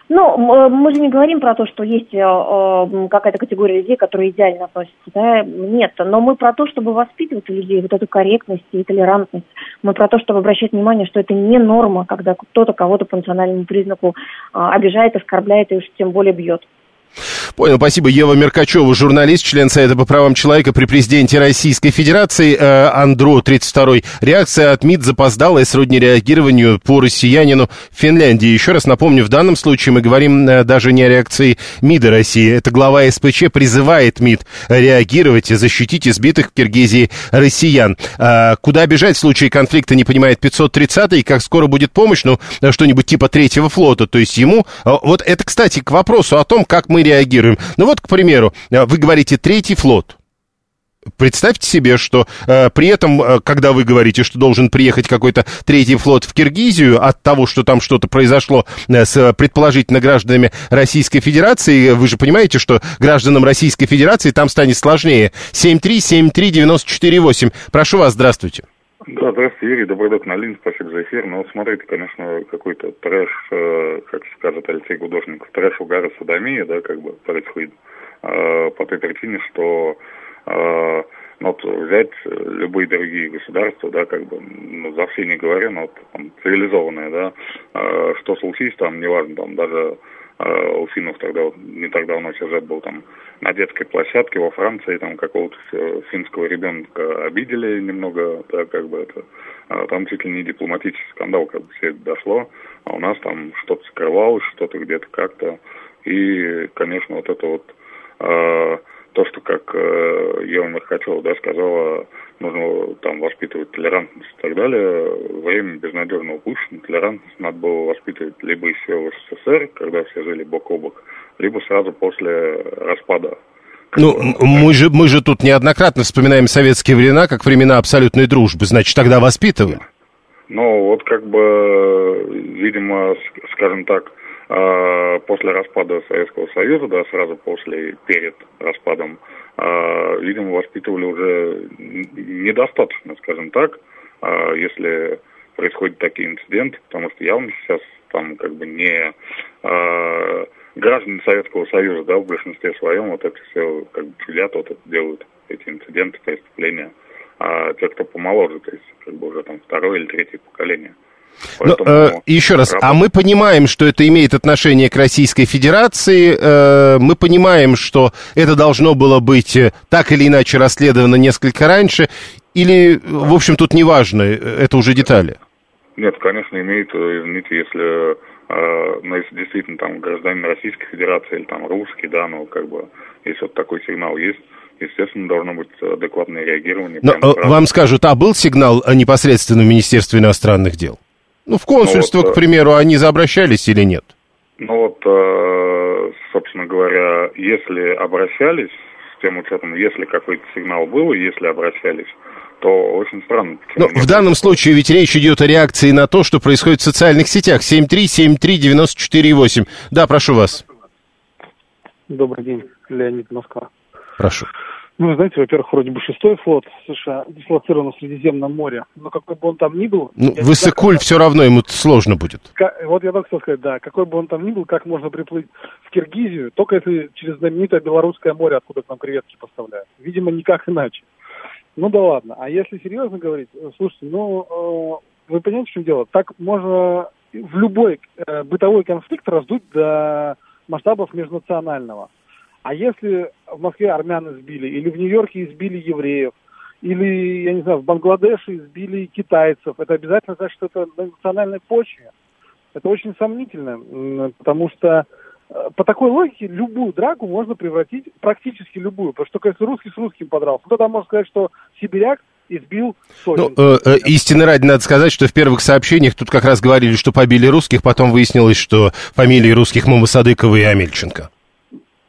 Ну, мы же не говорим про то, что есть э, э, какая-то категория людей, которые идеально относятся, да, нет. Но мы про то, чтобы воспитывать у людей вот эту корректность и толерантность. Мы про то, чтобы обращать внимание, что это не норма, когда кто-то кого-то по национальному признаку э, обижает, оскорбляет и уж тем более бьет. Понял, спасибо. Ева Меркачева, журналист, член Совета по правам человека при президенте Российской Федерации. Э, Андро, 32-й. Реакция от МИД запоздалая сродни реагированию по россиянину Финляндии. Еще раз напомню, в данном случае мы говорим э, даже не о реакции МИДа России. Это глава СПЧ призывает МИД реагировать и защитить избитых в Киргизии россиян. А куда бежать в случае конфликта, не понимает 530-й. Как скоро будет помощь? Ну, что-нибудь типа третьего флота. То есть ему... Э, вот это, кстати, к вопросу о том, как мы реагируем. Ну вот, к примеру, э, вы говорите «третий флот». Представьте себе, что э, при этом, э, когда вы говорите, что должен приехать какой-то третий флот в Киргизию от того, что там что-то произошло э, с предположительно гражданами Российской Федерации, вы же понимаете, что гражданам Российской Федерации там станет сложнее. 7373948. Прошу вас, здравствуйте. Да, здравствуйте, Юрий, добрый док на линии, спасибо за эфир. Ну, смотрите, конечно, какой-то трэш, э, как скажет Алексей Гудошников, трэш угара садомия, да, как бы происходит э, по той причине, что э, ну, вот взять любые другие государства, да, как бы, ну, за все не говоря, но вот там, цивилизованные, да, э, что случись там, неважно, там даже э, у финнов тогда, не так давно сюжет был там на детской площадке во Франции, там какого-то финского ребенка обидели немного, да, как бы это, а там чуть ли не дипломатический скандал, как бы все это дошло, а у нас там что-то скрывалось, что-то где-то как-то, и, конечно, вот это вот э, то, что, как э, Ева Меркачева, да, сказала, нужно там воспитывать толерантность и так далее, время безнадежно упущено. Толерантность надо было воспитывать либо еще в СССР, когда все жили бок о бок, либо сразу после распада ну, мы же, мы же тут неоднократно вспоминаем советские времена как времена абсолютной дружбы. Значит, тогда воспитывали. Ну, вот как бы, видимо, скажем так, а, после распада Советского Союза, да, сразу после, перед распадом, а, видимо, воспитывали уже недостаточно, скажем так, а, если происходят такие инциденты, потому что явно сейчас там как бы не граждане Советского Союза, да, в большинстве своем вот это все как бы чудят, вот это делают, эти инциденты, преступления, а те, кто помоложе, то есть как бы уже там второе или третье поколение – ну, э, еще раз, а мы понимаем, что это имеет отношение к Российской Федерации, э, мы понимаем, что это должно было быть э, так или иначе расследовано несколько раньше, или, в общем, тут не важно, э, это уже детали? Нет, конечно, имеет, э, извините, если, э, ну, если действительно там гражданин Российской Федерации или там русский, да, ну, как бы, если вот такой сигнал есть, естественно, должно быть адекватное реагирование. Но вам скажут, а был сигнал непосредственно в Министерстве иностранных дел? Ну, в консульство, ну, вот, к примеру, они заобращались или нет? Ну вот, э, собственно говоря, если обращались, с тем учетом, если какой-то сигнал был, если обращались, то очень странно. Но в данном случае ведь речь идет о реакции на то, что происходит в социальных сетях. 7373948. Да, прошу вас. Добрый день, Леонид Москва. Прошу. Ну, знаете, во-первых, вроде бы шестой флот США дислоцирован в Средиземном море, но какой бы он там ни был... Ну, Высокуль все равно ему сложно будет. Как, вот я только хотел сказать, да, какой бы он там ни был, как можно приплыть в Киргизию, только если через знаменитое Белорусское море, откуда к нам креветки поставляют. Видимо, никак иначе. Ну да ладно. А если серьезно говорить, э, слушайте, ну, э, вы понимаете, в чем дело? Так можно в любой э, бытовой конфликт раздуть до масштабов межнационального. А если в Москве армян избили, или в Нью-Йорке избили евреев, или, я не знаю, в Бангладеше избили китайцев, это обязательно значит, что это на национальной почве. Это очень сомнительно, потому что по такой логике любую драку можно превратить, практически любую. Потому что если русский с русским подрался, то тогда можно сказать, что сибиряк избил сотен. Ну, э, э, истины ради надо сказать, что в первых сообщениях тут как раз говорили, что побили русских, потом выяснилось, что фамилии русских Мамасадыкова и Амельченко.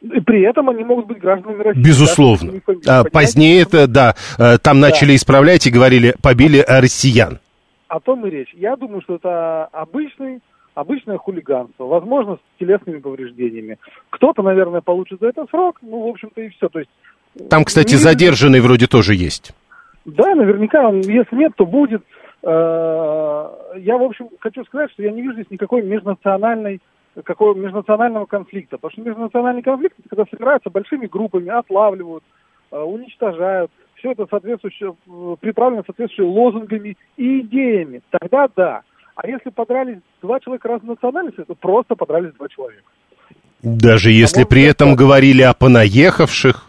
И при этом они могут быть гражданами России. Безусловно. Да? А, позднее это, да, э, там да. начали исправлять и говорили, побили россиян. О том и речь. Я думаю, что это обычный, обычное хулиганство, возможно, с телесными повреждениями. Кто-то, наверное, получит за это срок, ну, в общем-то, и все. То есть, там, кстати, не... задержанный вроде тоже есть. Да, наверняка, если нет, то будет. Э, я, в общем, хочу сказать, что я не вижу здесь никакой межнациональной какого межнационального конфликта. Потому что межнациональный конфликт, это когда собираются большими группами, отлавливают, э, уничтожают. Все это соответствующее, э, приправлено соответствующими лозунгами и идеями. Тогда да. А если подрались два человека разной национальности, то просто подрались два человека. Даже если а при этом говорили о понаехавших?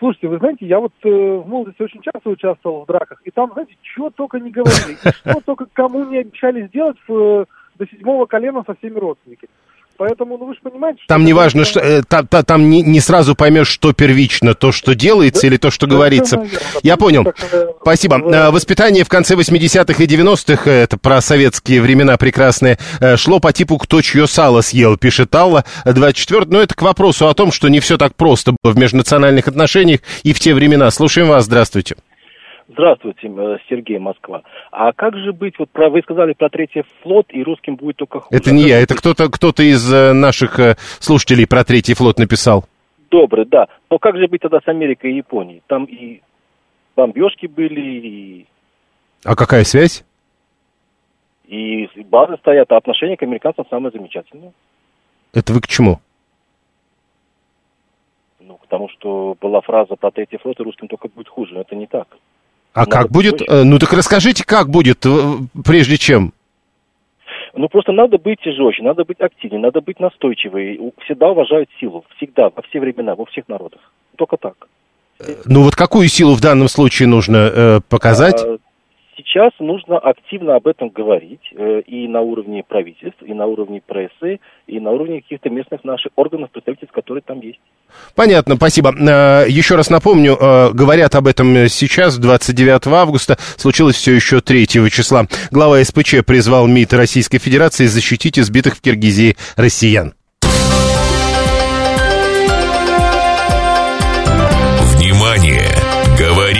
Слушайте, вы знаете, я вот э, в молодости очень часто участвовал в драках, и там, знаете, чего только не говорили, что только кому не обещали сделать в до седьмого колена со всеми родственниками. Поэтому, ну вы же понимаете, что... Там не важно, что, э, та, та, там не, не сразу поймешь, что первично, то, что делается да, или то, что да, говорится. Наверное, Я понял. Так, э, Спасибо. Э, Воспитание в конце 80-х и 90-х, э, это про советские времена прекрасные, шло по типу «кто чье сало съел», пишет Алла, 24 Но это к вопросу о том, что не все так просто было в межнациональных отношениях и в те времена. Слушаем вас, здравствуйте. Здравствуйте, э, Сергей Москва. А как же быть, вот про, вы сказали про третий флот, и русским будет только хуже. Это не я, это кто-то кто из э, наших э, слушателей про третий флот написал. Добрый, да. Но как же быть тогда с Америкой и Японией? Там и бомбежки были, и... А какая связь? И базы стоят, а отношения к американцам самые замечательные. Это вы к чему? Ну, потому что была фраза про третий флот, и русским только будет хуже. Но это не так. А как будет? Точно. Э, ну так расскажите, как будет, э, прежде чем. Ну, просто надо быть жестче, надо быть активнее, надо быть настойчивой. Всегда уважают силу, всегда, во все времена, во всех народах. Только так. Ну вот какую силу в данном случае нужно э, показать? А, сейчас нужно активно об этом говорить э, и на уровне правительств, и на уровне прессы, и на уровне каких-то местных наших органов, представительств, которые там есть. Понятно, спасибо. Э, еще раз напомню, э, говорят об этом сейчас, 29 августа, случилось все еще 3 числа. Глава СПЧ призвал МИД Российской Федерации защитить избитых в Киргизии россиян.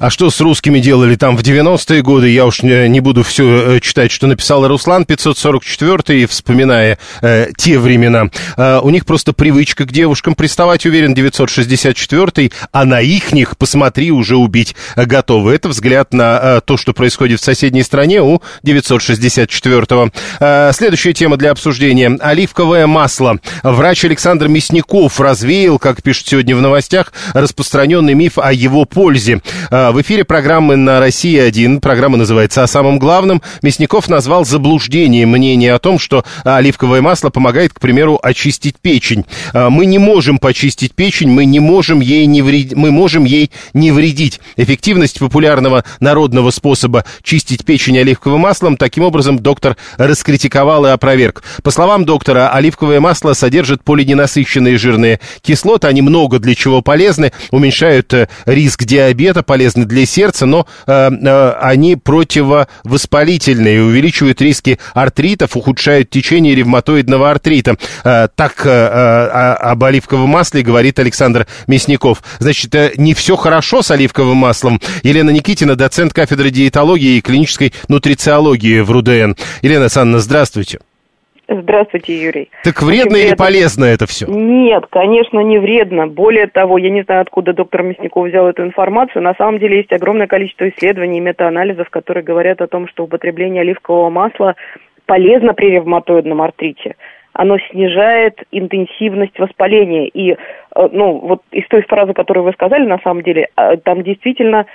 А что с русскими делали там в 90-е годы, я уж не, буду все э, читать, что написал Руслан 544, вспоминая э, те времена. Э, у них просто привычка к девушкам приставать, уверен, 964 а на их них, посмотри, уже убить готовы. Это взгляд на э, то, что происходит в соседней стране у 964-го. Э, следующая тема для обсуждения. Оливковое масло. Врач Александр Мясников развеял, как пишут сегодня в новостях, распространенный миф о его пользе. А, в эфире программы на России-1, программа называется «О самом главном», Мясников назвал заблуждением мнение о том, что оливковое масло помогает, к примеру, очистить печень. А, мы не можем почистить печень, мы не можем ей не вредить, мы можем ей не вредить. Эффективность популярного народного способа чистить печень оливковым маслом таким образом доктор раскритиковал и опроверг. По словам доктора, оливковое масло содержит полиненасыщенные жирные кислоты, они много для чего полезны, уменьшают э, риск диабета, полезны для сердца, но э, э, они противовоспалительные, увеличивают риски артритов, ухудшают течение ревматоидного артрита. Э, так э, э, об оливковом масле говорит Александр Мясников. Значит, э, не все хорошо с оливковым маслом. Елена Никитина, доцент кафедры диетологии и клинической нутрициологии в РУДН. Елена Александровна, здравствуйте. Здравствуйте, Юрий. Так вредно Очень или полезно это все? Нет, конечно, не вредно. Более того, я не знаю, откуда доктор Мясников взял эту информацию. На самом деле есть огромное количество исследований и метаанализов, которые говорят о том, что употребление оливкового масла полезно при ревматоидном артрите. Оно снижает интенсивность воспаления. И, э, ну, вот из той фразы, которую вы сказали, на самом деле, э, там действительно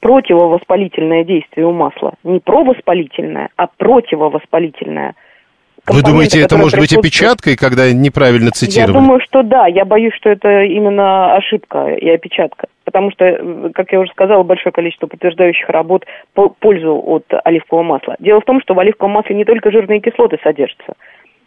противовоспалительное действие у масла. Не провоспалительное, а противовоспалительное. Вы думаете, это может быть опечаткой, когда неправильно Я цитировали? думаю, что да. Я боюсь, что это именно ошибка и опечатка. Потому что, как я уже сказала, большое количество подтверждающих работ по пользу от оливкового масла. Дело в том, что в оливковом масле не только жирные кислоты содержатся.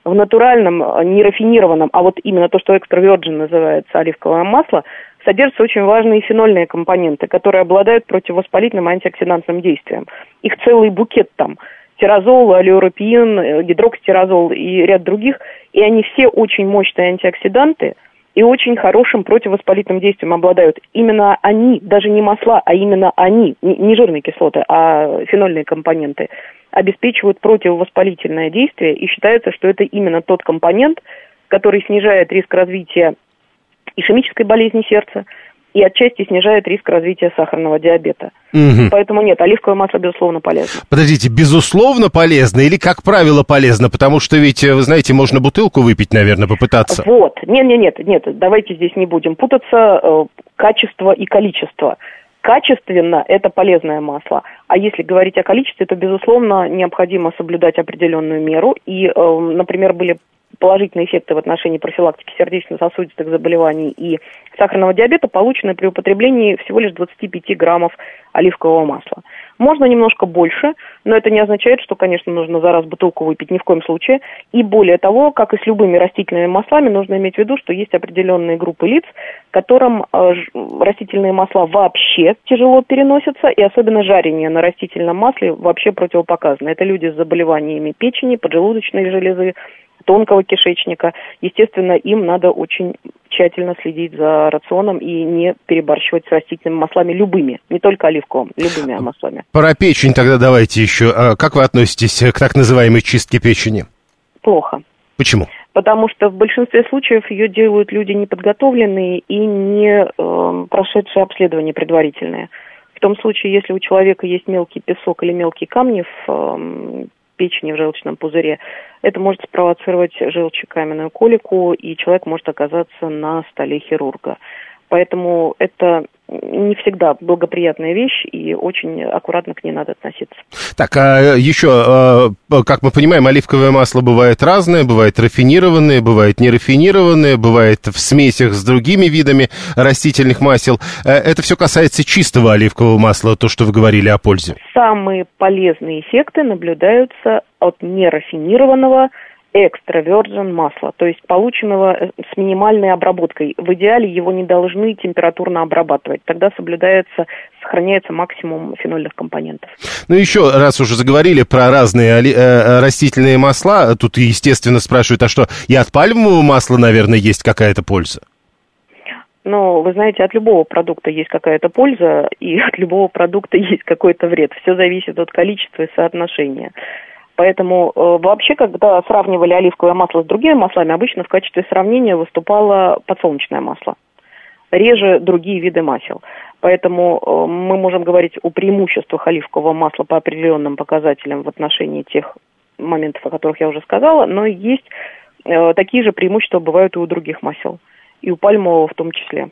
В натуральном, э, не рафинированном, а вот именно то, что экстра virgin называется оливковое масло, содержатся очень важные фенольные компоненты, которые обладают противовоспалительным и антиоксидантным действием. Их целый букет там – тирозол, алиоропиин, э, гидрокситирозол и ряд других, и они все очень мощные антиоксиданты и очень хорошим противовоспалительным действием обладают. Именно они, даже не масла, а именно они, не жирные кислоты, а фенольные компоненты, обеспечивают противовоспалительное действие, и считается, что это именно тот компонент, который снижает риск развития ишемической болезни сердца и отчасти снижает риск развития сахарного диабета. Мгм. Поэтому нет, оливковое масло, безусловно, полезно. Подождите, безусловно полезно или, как правило, полезно? Потому что ведь, э, вы знаете, можно бутылку выпить, наверное, попытаться. Вот. Нет, нет, нет, нет, давайте здесь не будем путаться. э, Качество и количество. Качественно это полезное масло. А если говорить о количестве, то, безусловно, необходимо соблюдать определенную меру. И, э, например, были положительные эффекты в отношении профилактики сердечно-сосудистых заболеваний и сахарного диабета получены при употреблении всего лишь 25 граммов оливкового масла. Можно немножко больше, но это не означает, что, конечно, нужно за раз бутылку выпить ни в коем случае. И более того, как и с любыми растительными маслами, нужно иметь в виду, что есть определенные группы лиц, которым э, растительные масла вообще тяжело переносятся, и особенно жарение на растительном масле вообще противопоказано. Это люди с заболеваниями печени, поджелудочной железы, тонкого кишечника. Естественно, им надо очень тщательно следить за рационом и не перебарщивать с растительными маслами любыми, не только оливковым, любыми маслами. Про печень тогда давайте еще. А Как вы относитесь к так называемой чистке печени? Плохо. Почему? Потому что в большинстве случаев ее делают люди неподготовленные и не э, прошедшие обследование предварительное. В том случае, если у человека есть мелкий песок или мелкие камни в эм, печени в желчном пузыре, это может спровоцировать желчекаменную колику, и человек может оказаться на столе хирурга. Поэтому это не всегда благоприятная вещь, и очень аккуратно к ней надо относиться. Так, а еще, а, как мы понимаем, оливковое масло бывает разное, бывает рафинированное, бывает нерафинированное, бывает в смесях с другими видами растительных масел. Э, это все касается чистого оливкового масла, то, что вы говорили о пользе. Самые полезные эффекты наблюдаются от нерафинированного экстра virgin масла, то есть полученного э, с минимальной обработкой. В идеале его не должны температурно обрабатывать. Тогда соблюдается, сохраняется максимум фенольных компонентов. Ну еще раз уже заговорили про разные э, э, растительные масла. Тут, естественно, спрашивают, а что, и от пальмового масла, наверное, есть какая-то польза? Но вы знаете, от любого продукта есть какая-то польза, и от любого продукта есть какой-то вред. Все зависит от количества и соотношения. Поэтому э, вообще, когда сравнивали оливковое масло с другими маслами, обычно в качестве сравнения выступало подсолнечное масло. Реже другие виды масел. Поэтому э, мы можем говорить о преимуществах оливкового масла по определенным показателям в отношении тех моментов, о которых я уже сказала, но есть э, такие же преимущества бывают и у других масел, и у пальмового в том числе.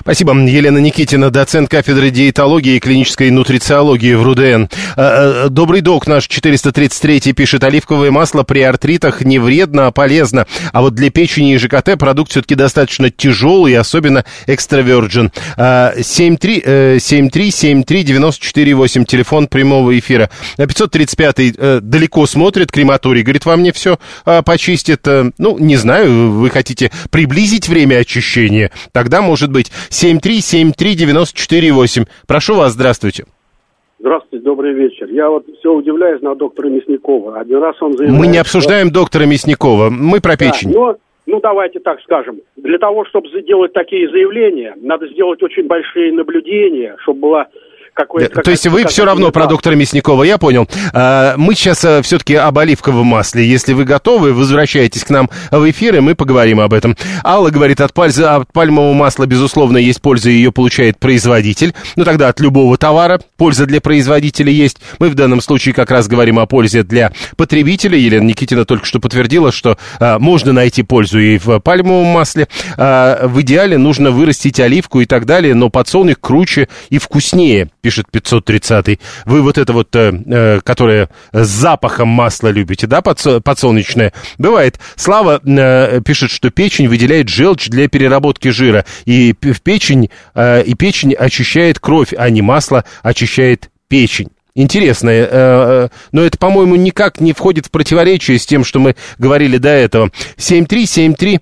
Спасибо. Елена Никитина, доцент кафедры диетологии и клинической нутрициологии в РУДН. А, а, добрый док наш 433 пишет, оливковое масло при артритах не вредно, а полезно. А вот для печени и ЖКТ продукт все-таки достаточно тяжелый, особенно экстравержен. 7373948, телефон прямого эфира. 535 э, далеко смотрит, крематорий, говорит, вам не все а, почистит. Э, ну, не знаю, вы хотите приблизить время очищения, тогда, может быть, 7373948. Прошу вас, здравствуйте. Здравствуйте, добрый вечер. Я вот все удивляюсь на доктора Мясникова. Один раз он заявляет... Мы не обсуждаем что... доктора Мясникова, мы про печень. Да, но, ну, давайте так скажем. Для того, чтобы сделать такие заявления, надо сделать очень большие наблюдения, чтобы была какой То есть вы все равно про доктора Мясникова, я понял. А, мы сейчас э, все-таки об оливковом масле. Если вы готовы, возвращайтесь к нам в эфир, и мы поговорим об этом. Алла говорит, от, паль... от пальмового масла, безусловно, есть польза, ее получает производитель. Ну тогда от любого товара польза для производителя есть. Мы в данном случае как раз говорим о пользе для потребителя. Елена Никитина только что подтвердила, что а, можно найти пользу и в пальмовом масле. А, в идеале нужно вырастить оливку и так далее, но подсолнух круче и вкуснее пишет 530-й. Вы вот это вот, э, э, которое с запахом масла любите, да, подсо- подсолнечное? Бывает. Слава э, пишет, что печень выделяет желчь для переработки жира. И в печень, э, и печень очищает кровь, а не масло очищает печень. Интересное, э, э, но это, по-моему, никак не входит в противоречие с тем, что мы говорили до этого. 7373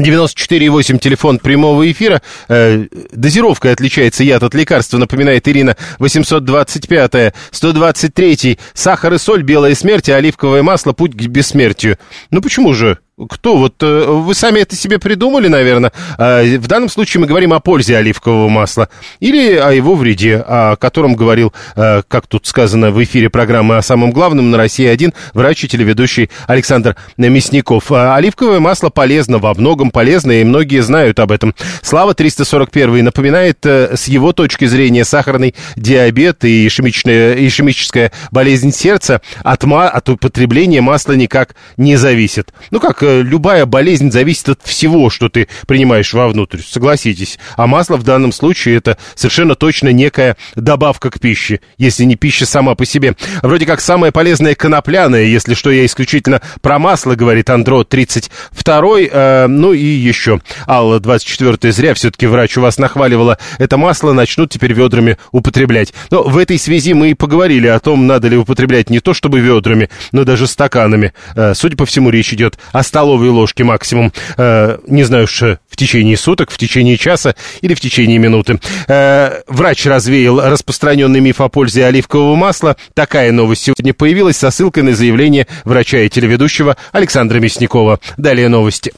94,8 телефон прямого эфира. Э, дозировка отличается яд от лекарства, напоминает Ирина. 825 123 сахар и соль, белая смерть, а оливковое масло, путь к бессмертию. Ну почему же? Кто? Вот э, вы сами это себе придумали, наверное. А, в данном случае мы говорим о пользе оливкового масла или о его вреде, о котором говорил, э, как тут сказано в эфире программы о самом главном на России-1, врач и телеведущий Александр Мясников. А, оливковое масло полезно, во многом полезно, и многие знают об этом. Слава 341 напоминает э, с его точки зрения сахарный диабет и ишемическая болезнь сердца от, от употребления масла никак не зависит. Ну как, любая болезнь зависит от всего, что ты принимаешь вовнутрь, согласитесь. А масло в данном случае это совершенно точно некая добавка к пище, если не пища сама по себе. Вроде как самое полезное конопляное, если что, я исключительно про масло, говорит Андро 32 э, ну и еще. Алла 24 зря все-таки врач у вас нахваливала это масло, начнут теперь ведрами употреблять. Но в этой связи мы и поговорили о том, надо ли употреблять не то чтобы ведрами, но даже стаканами. Э, судя по всему, речь идет о столовой ложке максимум. Э, не знаю уж, э, в течение суток, в течение часа или в течение минуты. Э, врач развеял распространенный миф о пользе оливкового масла. Такая новость сегодня появилась со ссылкой на заявление врача и телеведущего Александра Мясникова. Далее новости.